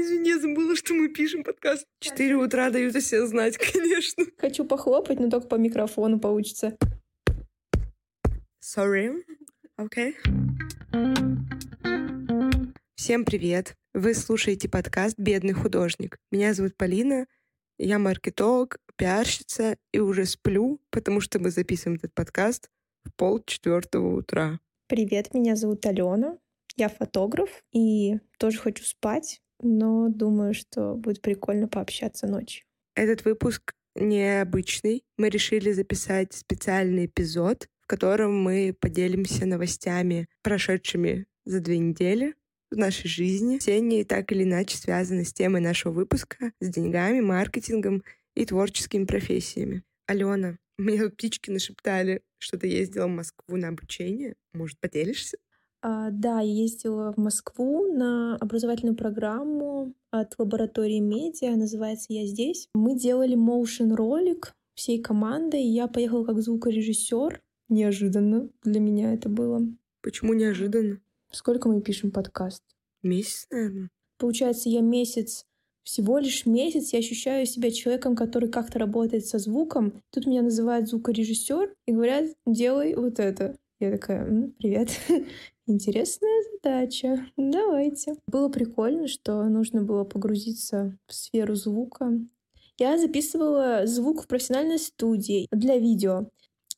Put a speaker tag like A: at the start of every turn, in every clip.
A: извини, я забыла, что мы пишем подкаст. Четыре утра дают о себе знать, конечно.
B: Хочу похлопать, но только по микрофону получится.
A: Sorry. Okay. Всем привет. Вы слушаете подкаст «Бедный художник». Меня зовут Полина, я маркетолог, пиарщица и уже сплю, потому что мы записываем этот подкаст в пол четвертого утра.
B: Привет, меня зовут Алена. Я фотограф и тоже хочу спать, но думаю, что будет прикольно пообщаться ночью.
A: Этот выпуск необычный. Мы решили записать специальный эпизод, в котором мы поделимся новостями, прошедшими за две недели в нашей жизни. Все они так или иначе связаны с темой нашего выпуска, с деньгами, маркетингом и творческими профессиями. Алена, мне тут птички нашептали, что ты ездила в Москву на обучение. Может, поделишься?
B: А, да, я ездила в Москву на образовательную программу от лаборатории медиа, называется «Я здесь». Мы делали моушен ролик всей командой, я поехала как звукорежиссер. Неожиданно для меня это было.
A: Почему неожиданно?
B: Сколько мы пишем подкаст?
A: Месяц, наверное.
B: Получается, я месяц всего лишь месяц я ощущаю себя человеком, который как-то работает со звуком. Тут меня называют звукорежиссер и говорят, делай вот это. Я такая, М, привет, интересная задача, давайте. Было прикольно, что нужно было погрузиться в сферу звука. Я записывала звук в профессиональной студии для видео.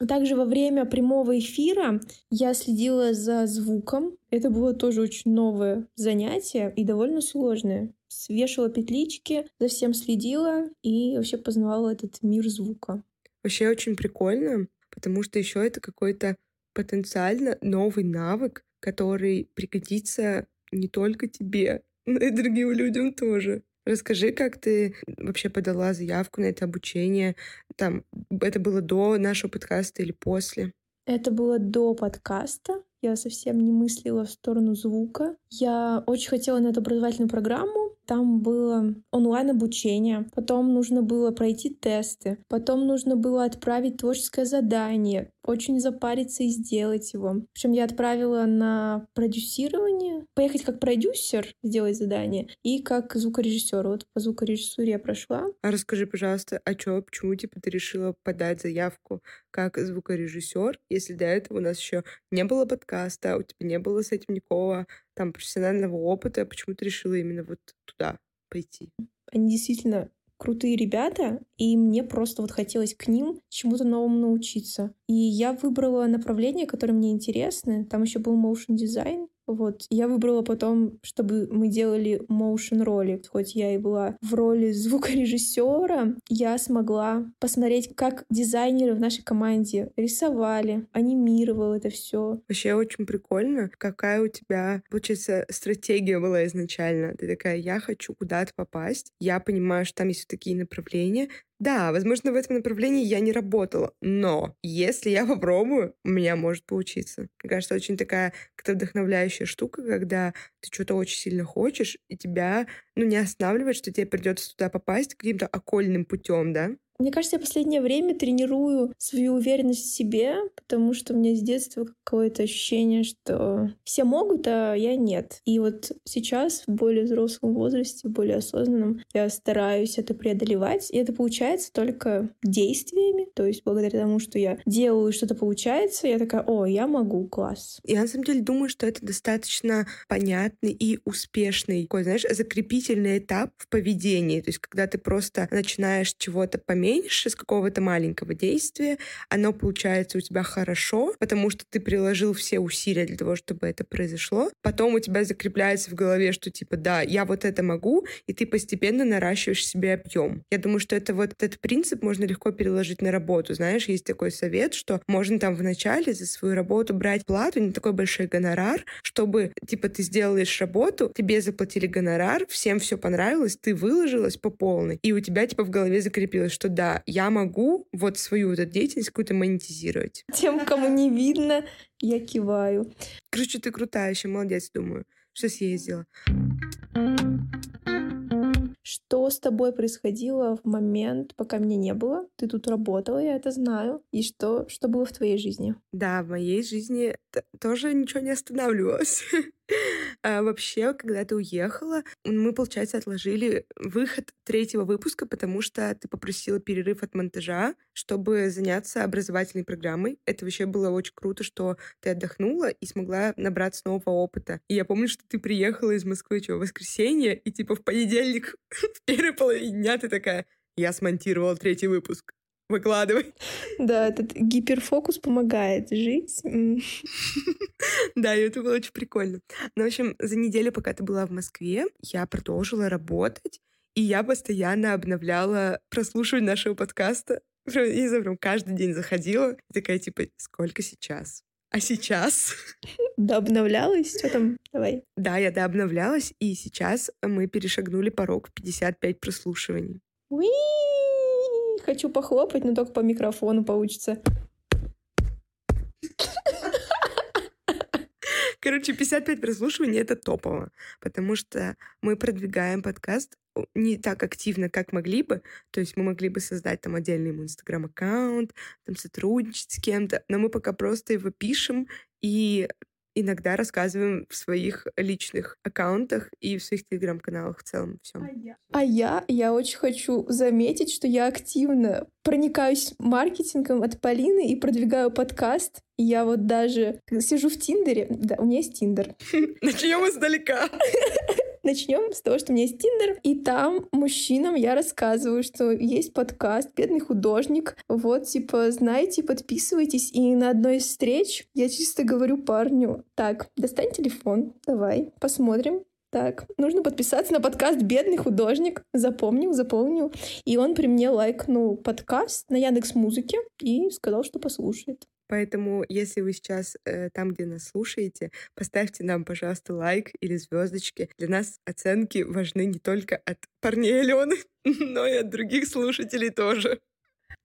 B: Также во время прямого эфира я следила за звуком. Это было тоже очень новое занятие и довольно сложное. Свешивала петлички, за всем следила и вообще познавала этот мир звука.
A: Вообще очень прикольно, потому что еще это какой-то потенциально новый навык, который пригодится не только тебе, но и другим людям тоже. Расскажи, как ты вообще подала заявку на это обучение? Там, это было до нашего подкаста или после?
B: Это было до подкаста. Я совсем не мыслила в сторону звука. Я очень хотела на эту образовательную программу, там было онлайн-обучение, потом нужно было пройти тесты, потом нужно было отправить творческое задание, очень запариться и сделать его. Причем я отправила на продюсирование, поехать как продюсер, сделать задание, и как звукорежиссер. Вот по звукорежиссуре я прошла.
A: А расскажи, пожалуйста, а чё, почему типа ты решила подать заявку как звукорежиссер, если до этого у нас еще не было подкаста, у тебя не было с этим никакого там профессионального опыта, почему ты решила именно вот туда пойти?
B: Они действительно крутые ребята, и мне просто вот хотелось к ним чему-то новому научиться. И я выбрала направление, которое мне интересно. Там еще был motion дизайн, вот. Я выбрала потом, чтобы мы делали motion ролик. Хоть я и была в роли звукорежиссера, я смогла посмотреть, как дизайнеры в нашей команде рисовали, анимировал это все.
A: Вообще очень прикольно, какая у тебя, получается, стратегия была изначально. Ты такая, я хочу куда-то попасть, я понимаю, что там есть такие направления, да, возможно, в этом направлении я не работала, но если я попробую, у меня может получиться. Мне кажется, очень такая как-то вдохновляющая штука, когда ты что-то очень сильно хочешь, и тебя, ну, не останавливает, что тебе придется туда попасть каким-то окольным путем, да?
B: Мне кажется, я последнее время тренирую свою уверенность в себе, потому что у меня с детства какое-то ощущение, что все могут, а я нет. И вот сейчас, в более взрослом возрасте, в более осознанном, я стараюсь это преодолевать, и это получается только действиями, то есть благодаря тому, что я делаю, что-то получается, я такая, о, я могу, класс.
A: Я на самом деле думаю, что это достаточно понятный и успешный, такой, знаешь, закрепительный этап в поведении, то есть когда ты просто начинаешь чего-то поменять, меньше с какого-то маленького действия, оно получается у тебя хорошо, потому что ты приложил все усилия для того, чтобы это произошло. Потом у тебя закрепляется в голове, что типа, да, я вот это могу, и ты постепенно наращиваешь себе объем. Я думаю, что это вот этот принцип можно легко переложить на работу. Знаешь, есть такой совет, что можно там вначале за свою работу брать плату, не такой большой гонорар, чтобы, типа, ты сделаешь работу, тебе заплатили гонорар, всем все понравилось, ты выложилась по полной, и у тебя, типа, в голове закрепилось, что да, я могу вот свою вот эту деятельность какую-то монетизировать.
B: Тем, кому не видно, я киваю.
A: Короче, ты крутая еще, молодец, думаю, что съездила.
B: Что с тобой происходило в момент, пока меня не было? Ты тут работала, я это знаю. И что, что было в твоей жизни?
A: Да, в моей жизни тоже ничего не останавливалось. А вообще, когда ты уехала, мы, получается, отложили выход третьего выпуска, потому что ты попросила перерыв от монтажа, чтобы заняться образовательной программой. Это вообще было очень круто, что ты отдохнула и смогла набраться нового опыта. И я помню, что ты приехала из Москвы что, в воскресенье, и типа в понедельник, в первой половине дня ты такая, я смонтировала третий выпуск. Выкладывай.
B: Да, этот гиперфокус помогает жить.
A: Да, это было очень прикольно. Ну, в общем, за неделю, пока ты была в Москве, я продолжила работать, и я постоянно обновляла прослушивание нашего подкаста. Я прям каждый день заходила и такая, типа, сколько сейчас? А сейчас?
B: Да, обновлялась? Что там? Давай.
A: Да, я да обновлялась, и сейчас мы перешагнули порог в 55 прослушиваний.
B: Уи! Хочу похлопать, но только по микрофону получится.
A: Короче, 55 прослушиваний — это топово, потому что мы продвигаем подкаст не так активно, как могли бы. То есть мы могли бы создать там отдельный ему инстаграм-аккаунт, там сотрудничать с кем-то, но мы пока просто его пишем и иногда рассказываем в своих личных аккаунтах и в своих телеграм-каналах в целом все.
B: А я? а я, я очень хочу заметить, что я активно проникаюсь маркетингом от Полины и продвигаю подкаст. Я вот даже сижу в Тиндере. Да, у меня есть Тиндер.
A: Начнем издалека.
B: Начнем с того, что у меня есть Тиндер, и там мужчинам я рассказываю, что есть подкаст «Бедный художник». Вот, типа, знаете, подписывайтесь. И на одной из встреч я чисто говорю парню, так, достань телефон, давай, посмотрим, так, нужно подписаться на подкаст «Бедный художник». Запомнил, запомнил. И он при мне лайкнул подкаст на Яндекс Музыке и сказал, что послушает.
A: Поэтому, если вы сейчас э, там, где нас слушаете, поставьте нам, пожалуйста, лайк или звездочки. Для нас оценки важны не только от парней Алены, но и от других слушателей тоже.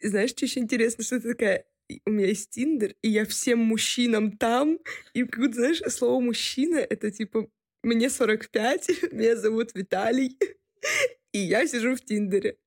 A: Знаешь, что еще интересно, что ты такая, у меня есть Тиндер, и я всем мужчинам там, и как будто, знаешь, слово «мужчина» — это типа «мне 45, меня зовут Виталий, и я сижу в Тиндере».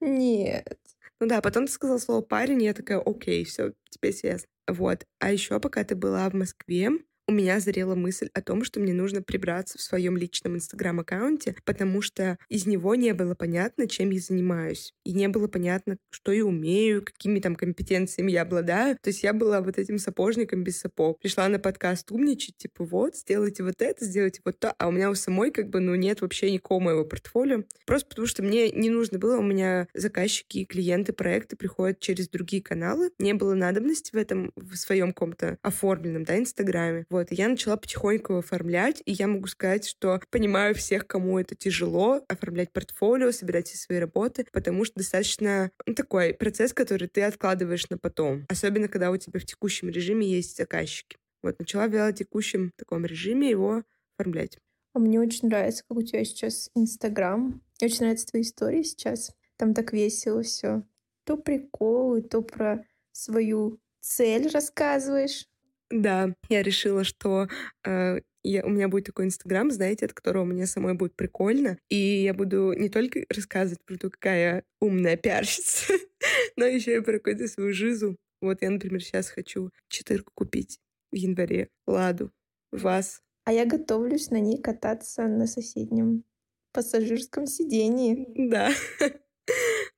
B: Нет.
A: Ну да, потом ты сказал слово парень, и я такая, окей, все, теперь ясно. Вот. А еще пока ты была в Москве, у меня зарела мысль о том, что мне нужно прибраться в своем личном инстаграм-аккаунте, потому что из него не было понятно, чем я занимаюсь. И не было понятно, что я умею, какими там компетенциями я обладаю. То есть я была вот этим сапожником без сапог. Пришла на подкаст умничать, типа вот, сделайте вот это, сделайте вот то. А у меня у самой как бы, ну, нет вообще никакого моего портфолио. Просто потому что мне не нужно было, у меня заказчики клиенты проекты приходят через другие каналы. Не было надобности в этом, в своем каком-то оформленном, да, инстаграме. Вот, я начала потихоньку оформлять, и я могу сказать, что понимаю всех, кому это тяжело, оформлять портфолио, собирать все свои работы, потому что достаточно ну, такой процесс, который ты откладываешь на потом. Особенно, когда у тебя в текущем режиме есть заказчики. Вот, начала в текущем таком режиме его оформлять.
B: А мне очень нравится, как у тебя сейчас Инстаграм. Мне очень нравятся твои истории сейчас. Там так весело все. То приколы, то про свою цель рассказываешь.
A: Да, я решила, что э, я, у меня будет такой Инстаграм, знаете, от которого мне самой будет прикольно. И я буду не только рассказывать про то, какая я умная пиарщица, но еще и про какую-то свою жизнь. Вот я, например, сейчас хочу четырку купить в январе. Ладу. Вас.
B: А я готовлюсь на ней кататься на соседнем пассажирском сидении.
A: Да.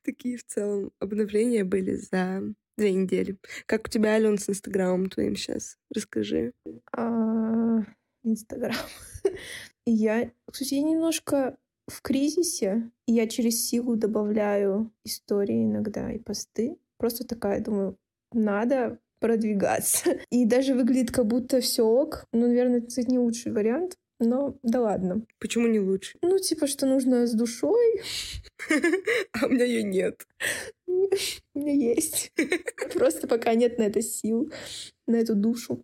A: Такие в целом обновления были за Две недели. Как у тебя, Ален, с Инстаграмом твоим сейчас? Расскажи.
B: А, Инстаграм. Я, кстати, я немножко в кризисе. И я через силу добавляю истории иногда и посты. Просто такая, думаю, надо продвигаться. И даже выглядит, как будто все ок. Ну, наверное, это не лучший вариант. Но да ладно.
A: Почему не лучше?
B: Ну, типа, что нужно с душой.
A: А у меня ее нет.
B: У меня есть. Просто пока нет на это сил, на эту душу.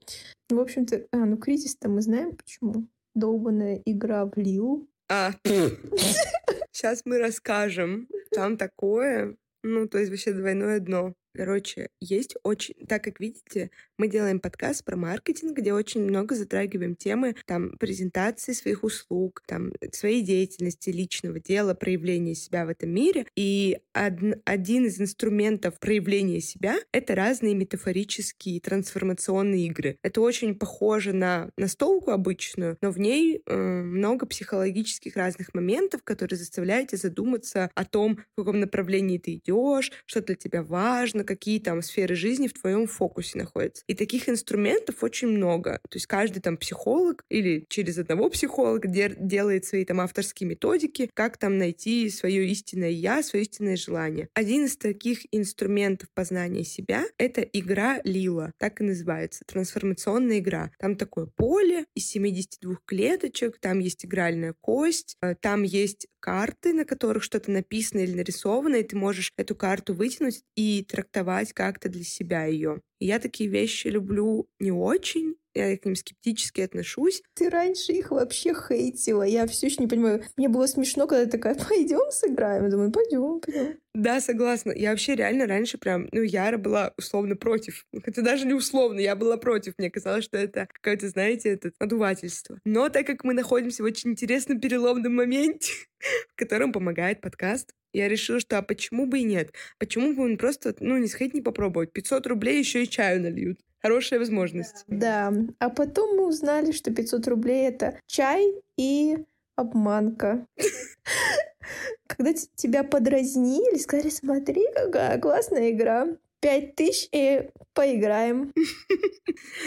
B: В общем-то, а, ну кризис-то мы знаем почему. Долбанная игра в Лил.
A: А, сейчас мы расскажем. Там такое, ну, то есть вообще двойное дно. Короче, есть очень... Так как видите, мы делаем подкаст про маркетинг, где очень много затрагиваем темы там презентации своих услуг, там своей деятельности, личного дела, проявления себя в этом мире. И од... один из инструментов проявления себя — это разные метафорические трансформационные игры. Это очень похоже на настолку обычную, но в ней э, много психологических разных моментов, которые заставляют тебя задуматься о том, в каком направлении ты идешь, что для тебя важно, какие там сферы жизни в твоем фокусе находятся. И таких инструментов очень много. То есть каждый там психолог или через одного психолога делает свои там авторские методики, как там найти свое истинное я, свое истинное желание. Один из таких инструментов познания себя — это игра Лила, так и называется, трансформационная игра. Там такое поле из 72 клеточек, там есть игральная кость, э, там есть карты, на которых что-то написано или нарисовано, и ты можешь эту карту вытянуть и трактовать как-то для себя ее. И я такие вещи люблю не очень, я к ним скептически отношусь.
B: Ты раньше их вообще хейтила. Я все еще не понимаю. Мне было смешно, когда ты такая, пойдем сыграем. Я думаю, пойдем, пойдем.
A: Да, согласна. Я вообще реально раньше прям, ну, Яра была условно против. Это даже не условно, я была против. Мне казалось, что это какое-то, знаете, это надувательство. Но так как мы находимся в очень интересном переломном моменте, в котором помогает подкаст, я решила, что а почему бы и нет? Почему бы он просто, ну, не сходить, не попробовать? 500 рублей еще и чаю нальют. Хорошая возможность.
B: Да. А потом мы узнали, что 500 рублей — это чай и обманка. Когда тебя подразнили, сказали, смотри, какая классная игра пять тысяч и поиграем.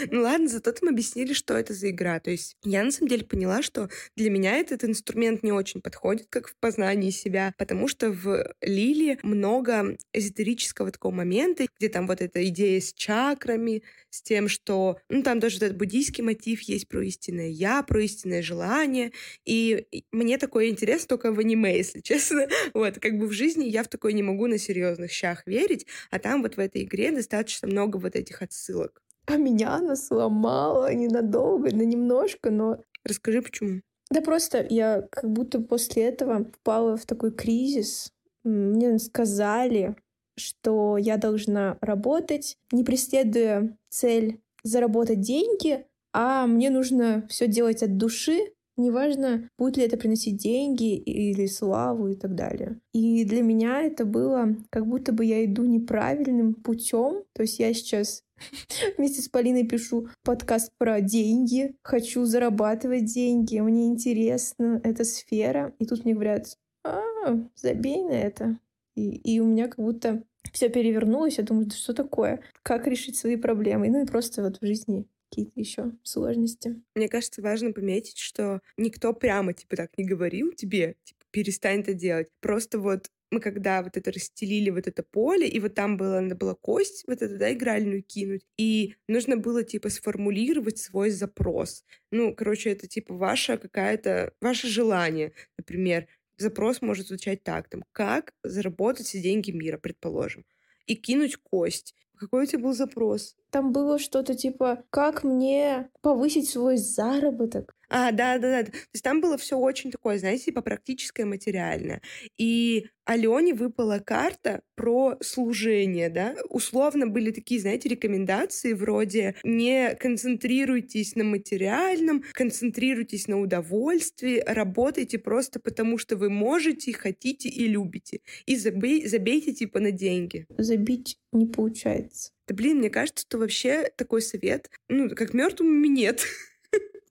A: Ну ладно, зато мы объяснили, что это за игра. То есть я на самом деле поняла, что для меня этот инструмент не очень подходит, как в познании себя, потому что в Лиле много эзотерического такого момента, где там вот эта идея с чакрами, с тем, что... Ну, там даже этот буддийский мотив есть про истинное «я», про истинное желание. И мне такое интересно только в аниме, если честно. Вот, как бы в жизни я в такое не могу на серьезных щах верить, а там вот в этой игре достаточно много вот этих отсылок.
B: А меня она сломала ненадолго, на немножко, но...
A: Расскажи, почему.
B: Да просто я как будто после этого впала в такой кризис. Мне сказали, что я должна работать, не преследуя цель заработать деньги, а мне нужно все делать от души, Неважно, будет ли это приносить деньги или славу и так далее. И для меня это было как будто бы я иду неправильным путем. То есть я сейчас вместе с Полиной пишу подкаст про деньги, хочу зарабатывать деньги, мне интересна эта сфера. И тут мне говорят, а, забей на это. И, и у меня как будто все перевернулось. Я думаю, да что такое? Как решить свои проблемы? Ну и просто вот в жизни какие-то еще сложности.
A: Мне кажется, важно пометить, что никто прямо типа так не говорил тебе, типа, перестань это делать. Просто вот мы когда вот это расстелили, вот это поле, и вот там было, надо было кость вот эту, да, игральную кинуть, и нужно было, типа, сформулировать свой запрос. Ну, короче, это, типа, ваше какая-то, ваше желание, например. Запрос может звучать так, там, как заработать все деньги мира, предположим, и кинуть кость. Какой у тебя был запрос?
B: Там было что-то типа, как мне повысить свой заработок.
A: А, да, да, да. То есть там было все очень такое, знаете, типа практическое, материальное. И Алене выпала карта про служение, да. Условно были такие, знаете, рекомендации вроде не концентрируйтесь на материальном, концентрируйтесь на удовольствии, работайте просто потому, что вы можете, хотите и любите. И забей, забейте типа на деньги.
B: Забить не получается.
A: Да блин, мне кажется, что вообще такой совет, ну, как мертвому минет.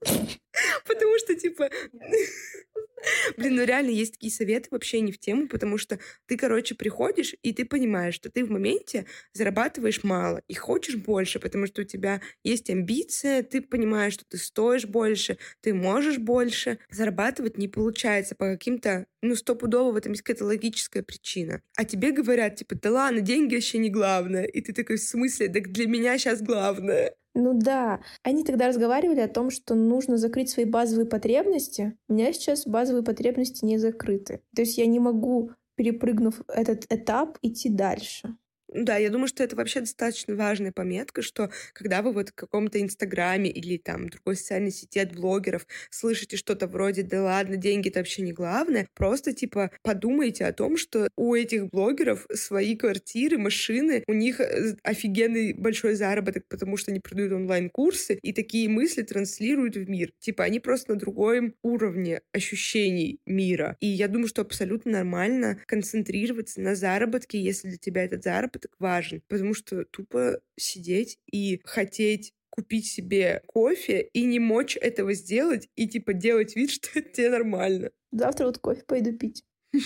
A: Потому что, типа... Блин, ну реально есть такие советы вообще не в тему, потому что ты, короче, приходишь, и ты понимаешь, что ты в моменте зарабатываешь мало и хочешь больше, потому что у тебя есть амбиция, ты понимаешь, что ты стоишь больше, ты можешь больше. Зарабатывать не получается по каким-то, ну, стопудово в этом есть какая-то логическая причина. А тебе говорят, типа, да ладно, деньги вообще не главное. И ты такой, в смысле? Так для меня сейчас главное.
B: Ну да, они тогда разговаривали о том, что нужно закрыть свои базовые потребности. У меня сейчас базовые потребности не закрыты. То есть я не могу, перепрыгнув этот этап, идти дальше.
A: Да, я думаю, что это вообще достаточно важная пометка, что когда вы вот в каком-то Инстаграме или там другой социальной сети от блогеров слышите что-то вроде «да ладно, деньги это вообще не главное», просто типа подумайте о том, что у этих блогеров свои квартиры, машины, у них э, офигенный большой заработок, потому что они продают онлайн-курсы, и такие мысли транслируют в мир. Типа они просто на другом уровне ощущений мира. И я думаю, что абсолютно нормально концентрироваться на заработке, если для тебя этот заработок важен. Потому что тупо сидеть и хотеть купить себе кофе и не мочь этого сделать и типа делать вид, что это тебе нормально.
B: Завтра вот кофе пойду пить.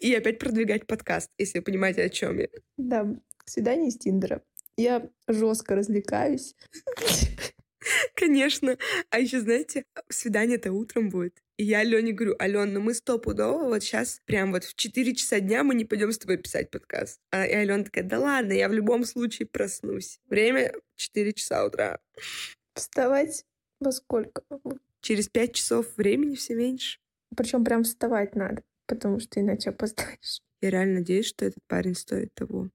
A: И опять продвигать подкаст, если вы понимаете, о чем я.
B: Да, свидание из Тиндера. Я жестко развлекаюсь.
A: Конечно. А еще, знаете, свидание-то утром будет. И я Алене говорю, Ален, ну мы стопудово вот сейчас прям вот в 4 часа дня мы не пойдем с тобой писать подкаст. А, и Алена такая, да ладно, я в любом случае проснусь. Время 4 часа утра.
B: Вставать во сколько?
A: Через 5 часов времени все меньше.
B: Причем прям вставать надо, потому что иначе опоздаешь.
A: Я реально надеюсь, что этот парень стоит того.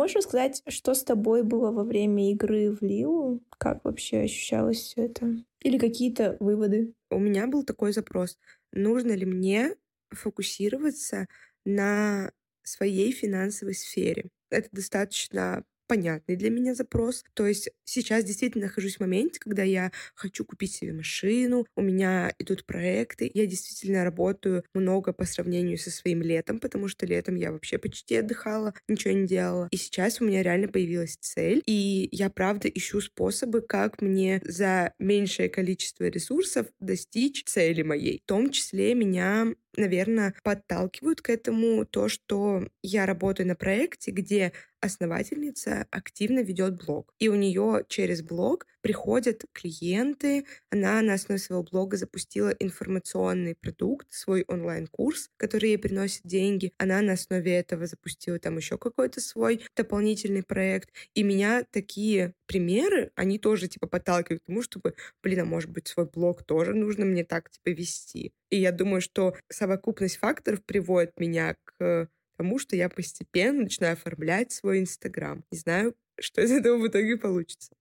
B: Можешь рассказать, что с тобой было во время игры в Лиу? Как вообще ощущалось все это? Или какие-то выводы?
A: У меня был такой запрос. Нужно ли мне фокусироваться на своей финансовой сфере? Это достаточно понятный для меня запрос. То есть сейчас действительно нахожусь в моменте, когда я хочу купить себе машину, у меня идут проекты, я действительно работаю много по сравнению со своим летом, потому что летом я вообще почти отдыхала, ничего не делала. И сейчас у меня реально появилась цель, и я правда ищу способы, как мне за меньшее количество ресурсов достичь цели моей. В том числе меня наверное, подталкивают к этому то, что я работаю на проекте, где основательница активно ведет блог. И у нее через блог приходят клиенты. Она на основе своего блога запустила информационный продукт, свой онлайн-курс, который ей приносит деньги. Она на основе этого запустила там еще какой-то свой дополнительный проект. И меня такие примеры, они тоже типа подталкивают к тому, чтобы, блин, а может быть свой блог тоже нужно мне так типа вести. И я думаю, что совокупность факторов приводит меня к тому, что я постепенно начинаю оформлять свой Инстаграм. Не знаю, что из этого в итоге получится.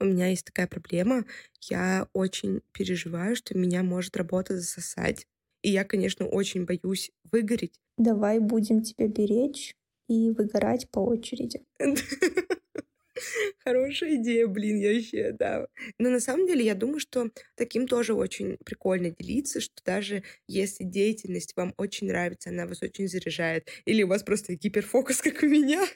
A: У меня есть такая проблема. Я очень переживаю, что меня может работа засосать. И я, конечно, очень боюсь выгореть.
B: Давай будем тебя беречь и выгорать по очереди.
A: Хорошая идея, блин, я вообще, да. Но на самом деле я думаю, что таким тоже очень прикольно делиться, что даже если деятельность вам очень нравится, она вас очень заряжает, или у вас просто гиперфокус, как у меня,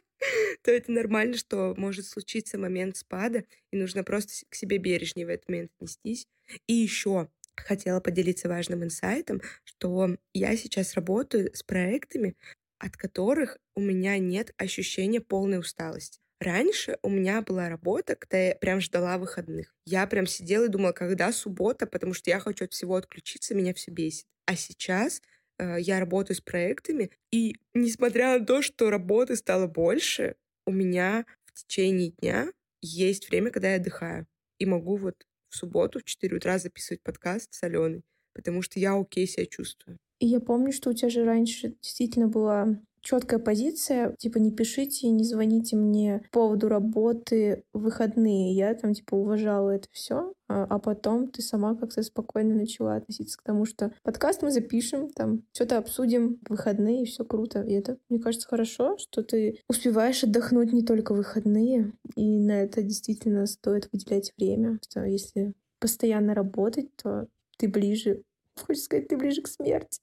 A: то это нормально, что может случиться момент спада, и нужно просто к себе бережнее в этот момент отнестись. И еще хотела поделиться важным инсайтом, что я сейчас работаю с проектами, от которых у меня нет ощущения полной усталости. Раньше у меня была работа, когда я прям ждала выходных. Я прям сидела и думала, когда суббота, потому что я хочу от всего отключиться, меня все бесит. А сейчас э, я работаю с проектами, и несмотря на то, что работы стало больше, у меня в течение дня есть время, когда я отдыхаю. И могу вот в субботу в 4 утра записывать подкаст с Аленой, потому что я окей себя чувствую.
B: И я помню, что у тебя же раньше действительно была четкая позиция, типа не пишите, не звоните мне по поводу работы в выходные. Я там типа уважала это все, а, а потом ты сама как-то спокойно начала относиться к тому, что подкаст мы запишем, там что-то обсудим в выходные, и все круто. И это, мне кажется, хорошо, что ты успеваешь отдохнуть не только в выходные, и на это действительно стоит выделять время. Что если постоянно работать, то ты ближе, хочешь сказать, ты ближе к смерти.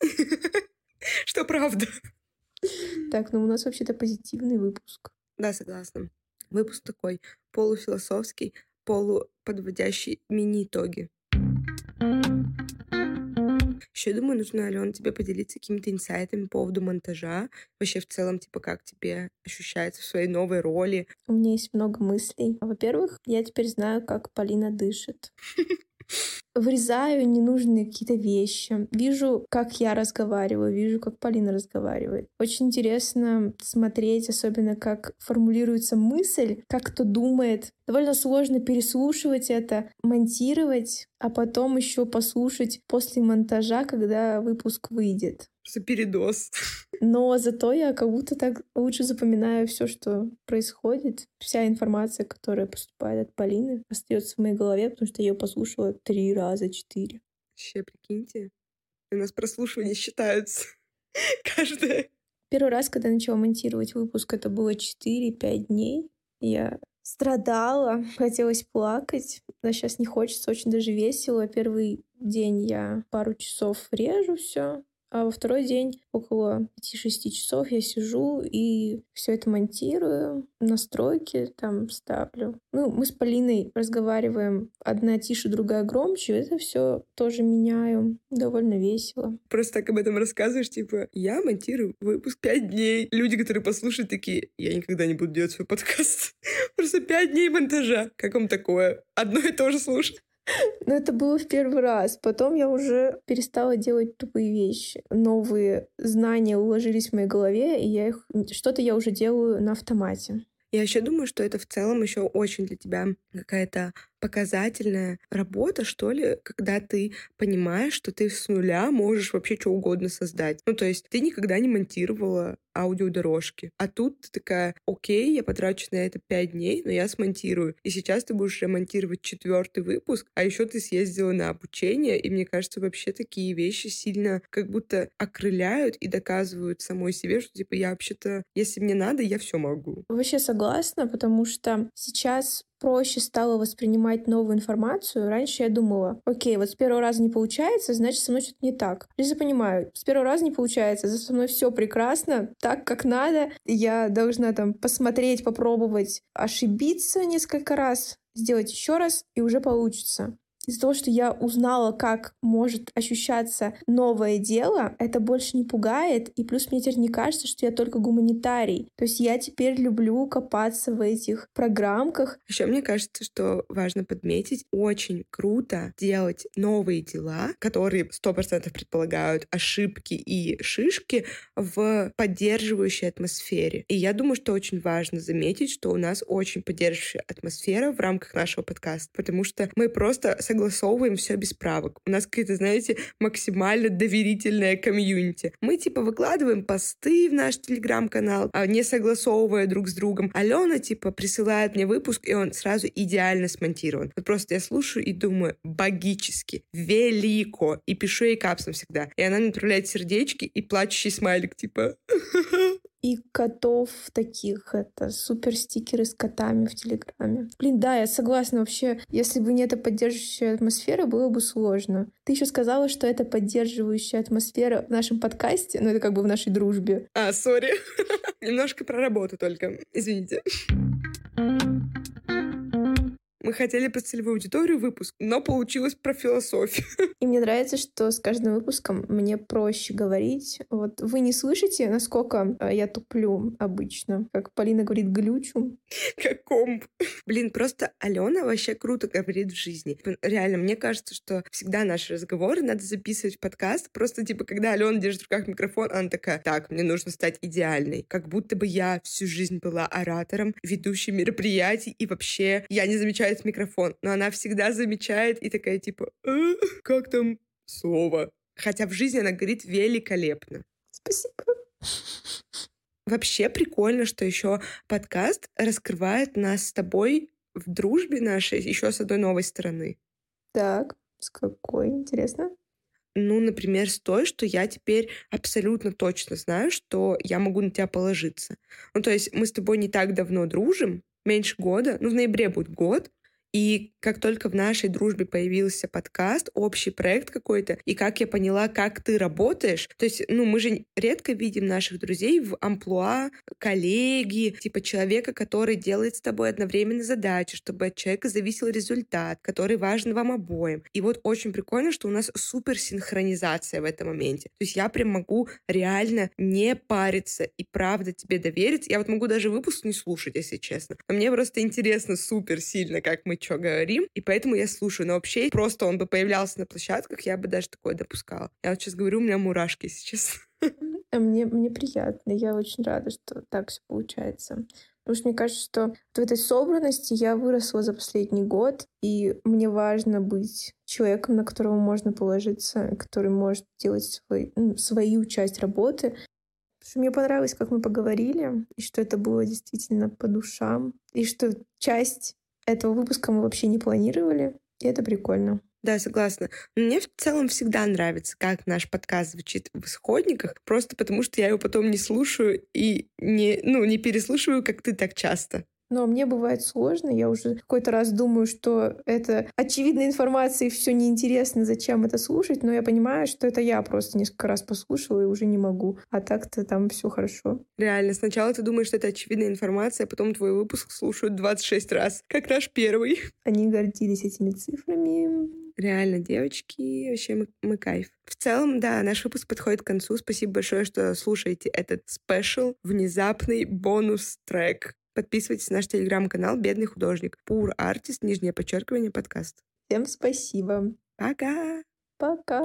A: Что правда.
B: Так, ну у нас вообще-то позитивный выпуск.
A: Да, согласна. Выпуск такой полуфилософский, полуподводящий мини-итоги. Еще, думаю, нужно, Алена, тебе поделиться какими-то инсайтами по поводу монтажа. Вообще, в целом, типа, как тебе ощущается в своей новой роли?
B: У меня есть много мыслей. Во-первых, я теперь знаю, как Полина дышит. вырезаю ненужные какие-то вещи, вижу, как я разговариваю, вижу, как Полина разговаривает. Очень интересно смотреть, особенно как формулируется мысль, как кто думает. Довольно сложно переслушивать это, монтировать, а потом еще послушать после монтажа, когда выпуск выйдет.
A: Просто передоз.
B: Но зато я как будто так лучше запоминаю все, что происходит. Вся информация, которая поступает от Полины, остается в моей голове, потому что я ее послушала три раза, четыре.
A: Вообще, прикиньте, у нас прослушивания считаются каждое.
B: Первый раз, когда я начала монтировать выпуск, это было 4-5 дней. Я страдала, хотелось плакать, но сейчас не хочется, очень даже весело. Первый день я пару часов режу все, а во второй день около 5-6 часов я сижу и все это монтирую, настройки там ставлю. Ну, мы с Полиной разговариваем одна тише, другая громче. Это все тоже меняю. Довольно весело.
A: Просто так об этом рассказываешь, типа, я монтирую выпуск 5 дней. Люди, которые послушают, такие, я никогда не буду делать свой подкаст. Просто 5 дней монтажа. Как вам такое? Одно и то же слушать.
B: Но это было в первый раз. Потом я уже перестала делать тупые вещи. Новые знания уложились в моей голове, и я их... Что-то я уже делаю на автомате.
A: Я еще думаю, что это в целом еще очень для тебя какая-то показательная работа, что ли, когда ты понимаешь, что ты с нуля можешь вообще что угодно создать. Ну, то есть ты никогда не монтировала аудиодорожки. А тут ты такая, окей, я потрачу на это пять дней, но я смонтирую. И сейчас ты будешь ремонтировать четвертый выпуск, а еще ты съездила на обучение, и мне кажется, вообще такие вещи сильно как будто окрыляют и доказывают самой себе, что типа я вообще-то, если мне надо, я все могу.
B: Вообще согласна, потому что сейчас проще стало воспринимать новую информацию. Раньше я думала, окей, вот с первого раза не получается, значит, со мной что-то не так. Я понимаю, с первого раза не получается, за со мной все прекрасно, так, как надо. Я должна там посмотреть, попробовать, ошибиться несколько раз, сделать еще раз, и уже получится из-за того, что я узнала, как может ощущаться новое дело, это больше не пугает, и плюс мне теперь не кажется, что я только гуманитарий. То есть я теперь люблю копаться в этих программках.
A: Еще мне кажется, что важно подметить, очень круто делать новые дела, которые сто процентов предполагают ошибки и шишки в поддерживающей атмосфере. И я думаю, что очень важно заметить, что у нас очень поддерживающая атмосфера в рамках нашего подкаста, потому что мы просто согласовываем все без правок. У нас какая-то, знаете, максимально доверительная комьюнити. Мы типа выкладываем посты в наш телеграм-канал, а не согласовывая друг с другом. Алена типа присылает мне выпуск, и он сразу идеально смонтирован. Вот просто я слушаю и думаю, богически, велико. И пишу ей капсом всегда. И она мне отправляет сердечки и плачущий смайлик, типа
B: и котов таких, это супер стикеры с котами в Телеграме. Блин, да, я согласна вообще, если бы не эта поддерживающая атмосфера, было бы сложно. Ты еще сказала, что это поддерживающая атмосфера в нашем подкасте, ну это как бы в нашей дружбе.
A: А, сори. Немножко про работу только, извините. Мы хотели про целевую аудиторию выпуск, но получилось про философию.
B: И мне нравится, что с каждым выпуском мне проще говорить. Вот вы не слышите, насколько э, я туплю обычно. Как Полина говорит, глючу.
A: Как комп. Блин, просто Алена вообще круто говорит в жизни. Реально, мне кажется, что всегда наши разговоры надо записывать в подкаст. Просто, типа, когда Алена держит в руках микрофон, она такая, так, мне нужно стать идеальной. Как будто бы я всю жизнь была оратором, ведущей мероприятий, и вообще я не замечаю замечает микрофон, но она всегда замечает и такая типа, э, как там слово? Хотя в жизни она говорит великолепно.
B: Спасибо.
A: Вообще прикольно, что еще подкаст раскрывает нас с тобой в дружбе нашей еще с одной новой стороны.
B: Так, с какой, интересно?
A: Ну, например, с той, что я теперь абсолютно точно знаю, что я могу на тебя положиться. Ну, то есть мы с тобой не так давно дружим, меньше года, ну, в ноябре будет год, и как только в нашей дружбе появился подкаст, общий проект какой-то, и как я поняла, как ты работаешь, то есть, ну, мы же редко видим наших друзей в амплуа коллеги, типа человека, который делает с тобой одновременно задачи, чтобы от человека зависел результат, который важен вам обоим. И вот очень прикольно, что у нас супер синхронизация в этом моменте. То есть я прям могу реально не париться и правда тебе довериться. Я вот могу даже выпуск не слушать, если честно. Но мне просто интересно супер сильно, как мы что говорим, и поэтому я слушаю. Но вообще просто он бы появлялся на площадках, я бы даже такое допускала. Я вот сейчас говорю, у меня мурашки сейчас.
B: А мне, мне приятно. Я очень рада, что так все получается. Потому что мне кажется, что в этой собранности я выросла за последний год, и мне важно быть человеком, на которого можно положиться, который может делать свой, ну, свою часть работы. Что мне понравилось, как мы поговорили, и что это было действительно по душам, и что часть этого выпуска мы вообще не планировали, и это прикольно.
A: Да, согласна. Мне в целом всегда нравится, как наш подкаст звучит в исходниках, просто потому что я его потом не слушаю и не, ну, не переслушиваю, как ты так часто.
B: Но мне бывает сложно, я уже какой-то раз думаю, что это очевидная информация и все неинтересно, зачем это слушать, но я понимаю, что это я просто несколько раз послушала и уже не могу. А так-то там все хорошо.
A: Реально, сначала ты думаешь, что это очевидная информация, а потом твой выпуск слушают 26 раз, как наш первый.
B: Они гордились этими цифрами.
A: Реально, девочки, вообще мы, мы кайф. В целом, да, наш выпуск подходит к концу. Спасибо большое, что слушаете этот спешл, внезапный бонус-трек. Подписывайтесь на наш телеграм-канал «Бедный художник». Пур артист, нижнее подчеркивание, подкаст.
B: Всем спасибо.
A: Пока.
B: Пока.